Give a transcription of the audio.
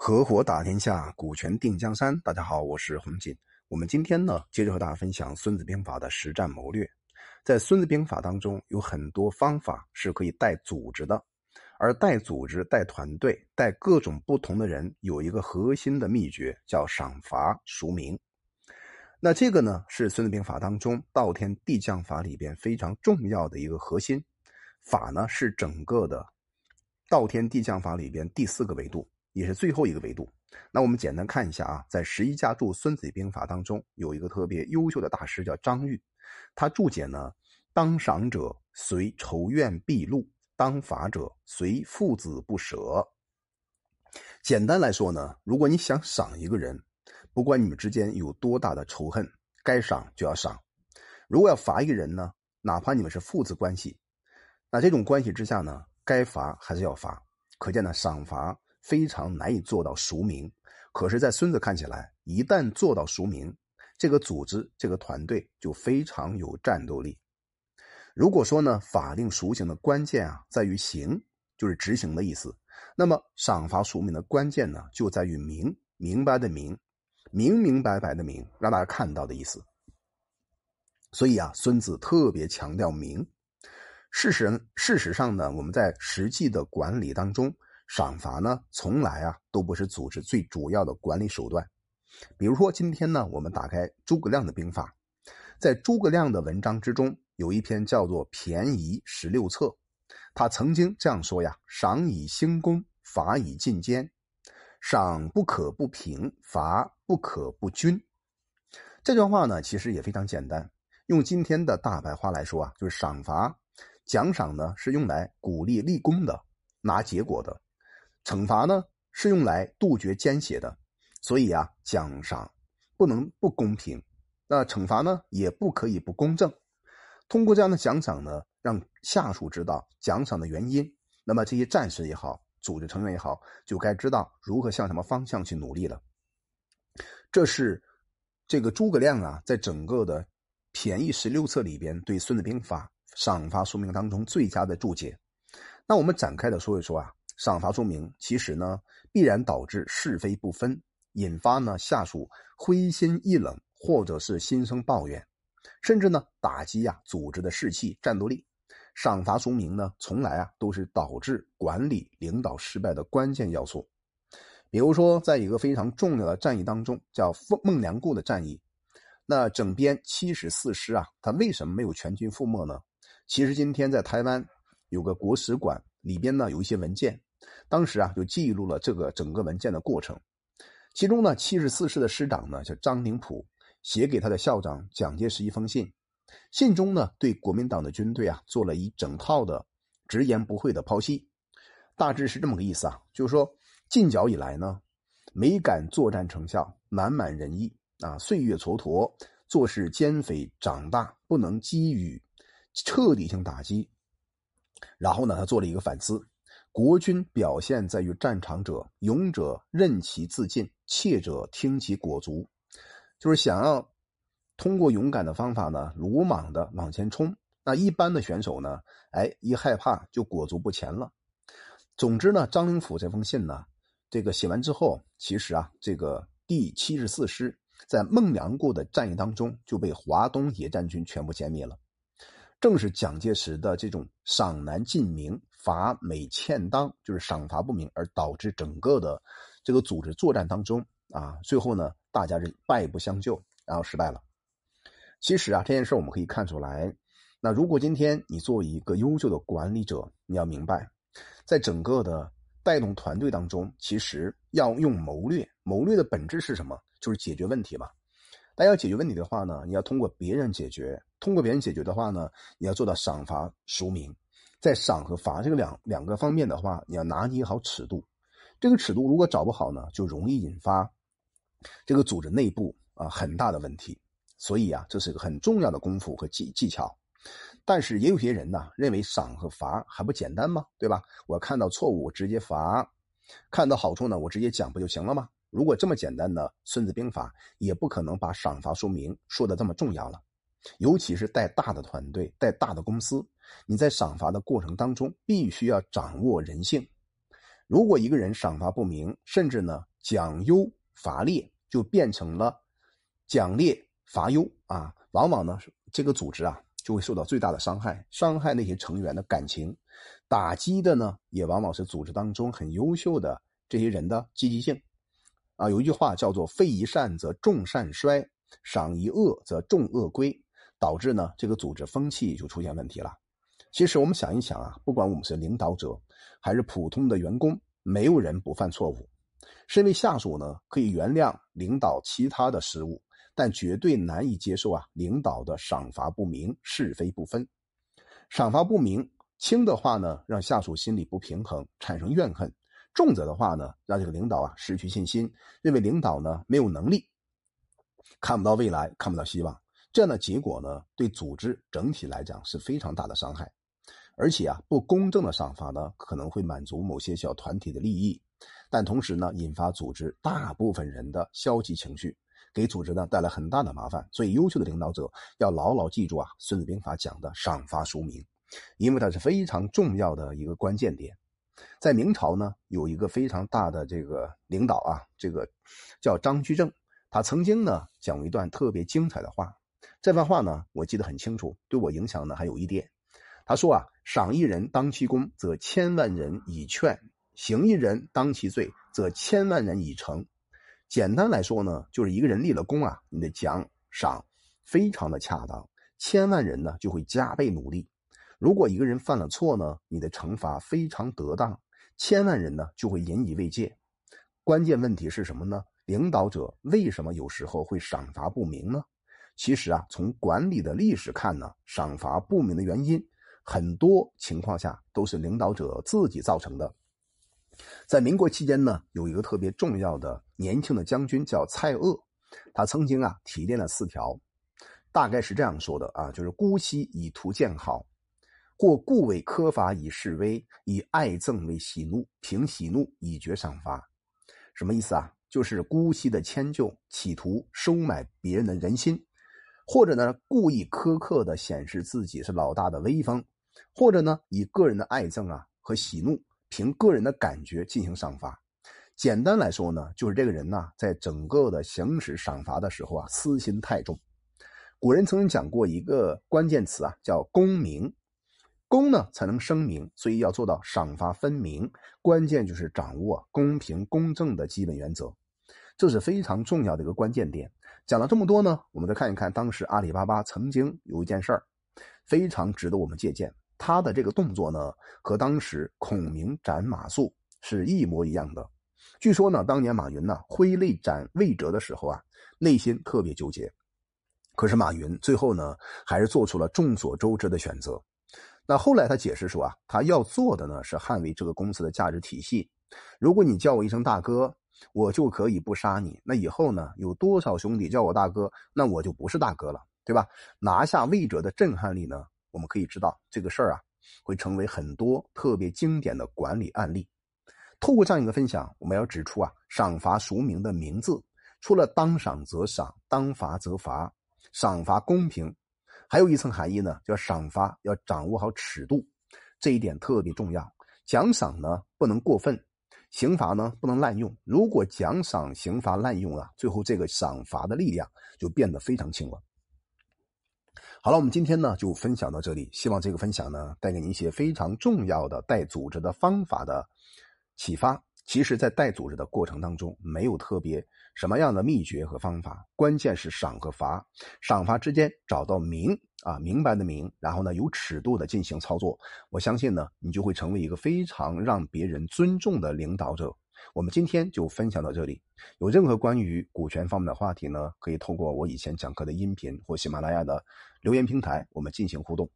合伙打天下，股权定江山。大家好，我是洪锦。我们今天呢，接着和大家分享《孙子兵法》的实战谋略。在《孙子兵法》当中，有很多方法是可以带组织的，而带组织、带团队、带各种不同的人，有一个核心的秘诀，叫赏罚孰明。那这个呢，是《孙子兵法》当中道天地将法里边非常重要的一个核心。法呢，是整个的道天地将法里边第四个维度。也是最后一个维度。那我们简单看一下啊，在十一家注《孙子兵法》当中，有一个特别优秀的大师叫张玉，他注解呢：“当赏者随仇怨毕露，当罚者随父子不舍。”简单来说呢，如果你想赏一个人，不管你们之间有多大的仇恨，该赏就要赏；如果要罚一个人呢，哪怕你们是父子关系，那这种关系之下呢，该罚还是要罚。可见呢，赏罚。非常难以做到熟明，可是，在孙子看起来，一旦做到熟明，这个组织、这个团队就非常有战斗力。如果说呢，法令熟行的关键啊，在于行，就是执行的意思。那么，赏罚熟明的关键呢，就在于明，明白的明，明明白白的明，让大家看到的意思。所以啊，孙子特别强调明。事实事实上呢，我们在实际的管理当中。赏罚呢，从来啊都不是组织最主要的管理手段。比如说，今天呢，我们打开诸葛亮的兵法，在诸葛亮的文章之中，有一篇叫做《便宜十六策》，他曾经这样说呀：“赏以兴功，罚以进坚。赏不可不平，罚不可不均。”这段话呢，其实也非常简单。用今天的大白话来说啊，就是赏罚奖赏呢，是用来鼓励立功的，拿结果的。惩罚呢是用来杜绝奸邪的，所以啊，奖赏不能不公平，那惩罚呢也不可以不公正。通过这样的奖赏呢，让下属知道奖赏的原因，那么这些战士也好，组织成员也好，就该知道如何向什么方向去努力了。这是这个诸葛亮啊，在整个的便宜十六策里边对《孙子兵法》赏罚说明当中最佳的注解。那我们展开的说一说啊。赏罚分明，其实呢必然导致是非不分，引发呢下属灰心意冷，或者是心生抱怨，甚至呢打击呀组织的士气、战斗力。赏罚分明呢，从来啊都是导致管理领导失败的关键要素。比如说，在一个非常重要的战役当中，叫孟孟良崮的战役，那整编七十四师啊，他为什么没有全军覆没呢？其实今天在台湾有个国史馆里边呢有一些文件。当时啊，就记录了这个整个文件的过程。其中呢，七十四师的师长呢叫张灵甫，写给他的校长蒋介石一封信。信中呢，对国民党的军队啊做了一整套的直言不讳的剖析，大致是这么个意思啊，就是说进剿以来呢，没敢作战成效，满满人意啊，岁月蹉跎，做事奸匪长大，不能给予彻底性打击。然后呢，他做了一个反思。国军表现在于战场者，勇者任其自尽，怯者听其裹足，就是想要通过勇敢的方法呢，鲁莽的往前冲。那一般的选手呢，哎，一害怕就裹足不前了。总之呢，张灵甫这封信呢，这个写完之后，其实啊，这个第七十四师在孟良崮的战役当中就被华东野战军全部歼灭了。正是蒋介石的这种赏难尽明、罚美欠当，就是赏罚不明，而导致整个的这个组织作战当中啊，最后呢，大家是败不相救，然后失败了。其实啊，这件事我们可以看出来，那如果今天你作为一个优秀的管理者，你要明白，在整个的带动团队当中，其实要用谋略，谋略的本质是什么？就是解决问题嘛。但要解决问题的话呢，你要通过别人解决。通过别人解决的话呢，你要做到赏罚孰明。在赏和罚这个两两个方面的话，你要拿捏好尺度。这个尺度如果找不好呢，就容易引发这个组织内部啊很大的问题。所以啊，这是一个很重要的功夫和技技巧。但是也有些人呢，认为赏和罚还不简单吗？对吧？我看到错误我直接罚，看到好处呢我直接讲不就行了吗？如果这么简单呢，《孙子兵法》也不可能把赏罚说明说的这么重要了。尤其是带大的团队、带大的公司，你在赏罚的过程当中，必须要掌握人性。如果一个人赏罚不明，甚至呢奖优罚劣，就变成了奖劣罚优啊，往往呢这个组织啊就会受到最大的伤害，伤害那些成员的感情，打击的呢也往往是组织当中很优秀的这些人的积极性。啊，有一句话叫做“非一善则众善衰，赏一恶则众恶归”，导致呢这个组织风气就出现问题了。其实我们想一想啊，不管我们是领导者还是普通的员工，没有人不犯错误。身为下属呢，可以原谅领导其他的失误，但绝对难以接受啊领导的赏罚不明、是非不分。赏罚不明轻的话呢，让下属心里不平衡，产生怨恨。重则的话呢，让这个领导啊失去信心，认为领导呢没有能力，看不到未来，看不到希望，这样的结果呢，对组织整体来讲是非常大的伤害。而且啊，不公正的赏罚呢，可能会满足某些小团体的利益，但同时呢，引发组织大部分人的消极情绪，给组织呢带来很大的麻烦。所以，优秀的领导者要牢牢记住啊，《孙子兵法》讲的赏罚书明，因为它是非常重要的一个关键点。在明朝呢，有一个非常大的这个领导啊，这个叫张居正，他曾经呢讲过一段特别精彩的话。这番话呢，我记得很清楚，对我影响呢还有一点。他说啊：“赏一人当其功，则千万人以劝；行一人当其罪，则千万人以成。”简单来说呢，就是一个人立了功啊，你的奖赏非常的恰当，千万人呢就会加倍努力。如果一个人犯了错呢，你的惩罚非常得当，千万人呢就会引以为戒。关键问题是什么呢？领导者为什么有时候会赏罚不明呢？其实啊，从管理的历史看呢，赏罚不明的原因，很多情况下都是领导者自己造成的。在民国期间呢，有一个特别重要的年轻的将军叫蔡锷，他曾经啊提炼了四条，大概是这样说的啊，就是姑息以图见好。或故为苛罚以示威，以爱憎为喜怒，凭喜怒以绝赏罚。什么意思啊？就是姑息的迁就，企图收买别人的人心，或者呢故意苛刻的显示自己是老大的威风，或者呢以个人的爱憎啊和喜怒，凭个人的感觉进行赏罚。简单来说呢，就是这个人呢在整个的行使赏罚的时候啊，私心太重。古人曾经讲过一个关键词啊，叫功名。公呢才能声明，所以要做到赏罚分明。关键就是掌握公平公正的基本原则，这是非常重要的一个关键点。讲了这么多呢，我们再看一看当时阿里巴巴曾经有一件事儿，非常值得我们借鉴。他的这个动作呢，和当时孔明斩马谡是一模一样的。据说呢，当年马云呢挥泪斩魏哲的时候啊，内心特别纠结。可是马云最后呢，还是做出了众所周知的选择。那后来他解释说啊，他要做的呢是捍卫这个公司的价值体系。如果你叫我一声大哥，我就可以不杀你。那以后呢，有多少兄弟叫我大哥，那我就不是大哥了，对吧？拿下魏哲的震撼力呢，我们可以知道这个事儿啊，会成为很多特别经典的管理案例。透过这样一个分享，我们要指出啊，赏罚孰明的名字，除了当赏则赏，当罚则罚，赏罚公平。还有一层含义呢，叫赏罚要掌握好尺度，这一点特别重要。奖赏呢不能过分，刑罚呢不能滥用。如果奖赏、刑罚滥用啊，最后这个赏罚的力量就变得非常轻了。好了，我们今天呢就分享到这里，希望这个分享呢带给您一些非常重要的带组织的方法的启发。其实，在带组织的过程当中，没有特别什么样的秘诀和方法，关键是赏和罚，赏罚之间找到明啊明白的明，然后呢有尺度的进行操作。我相信呢，你就会成为一个非常让别人尊重的领导者。我们今天就分享到这里。有任何关于股权方面的话题呢，可以透过我以前讲课的音频或喜马拉雅的留言平台，我们进行互动。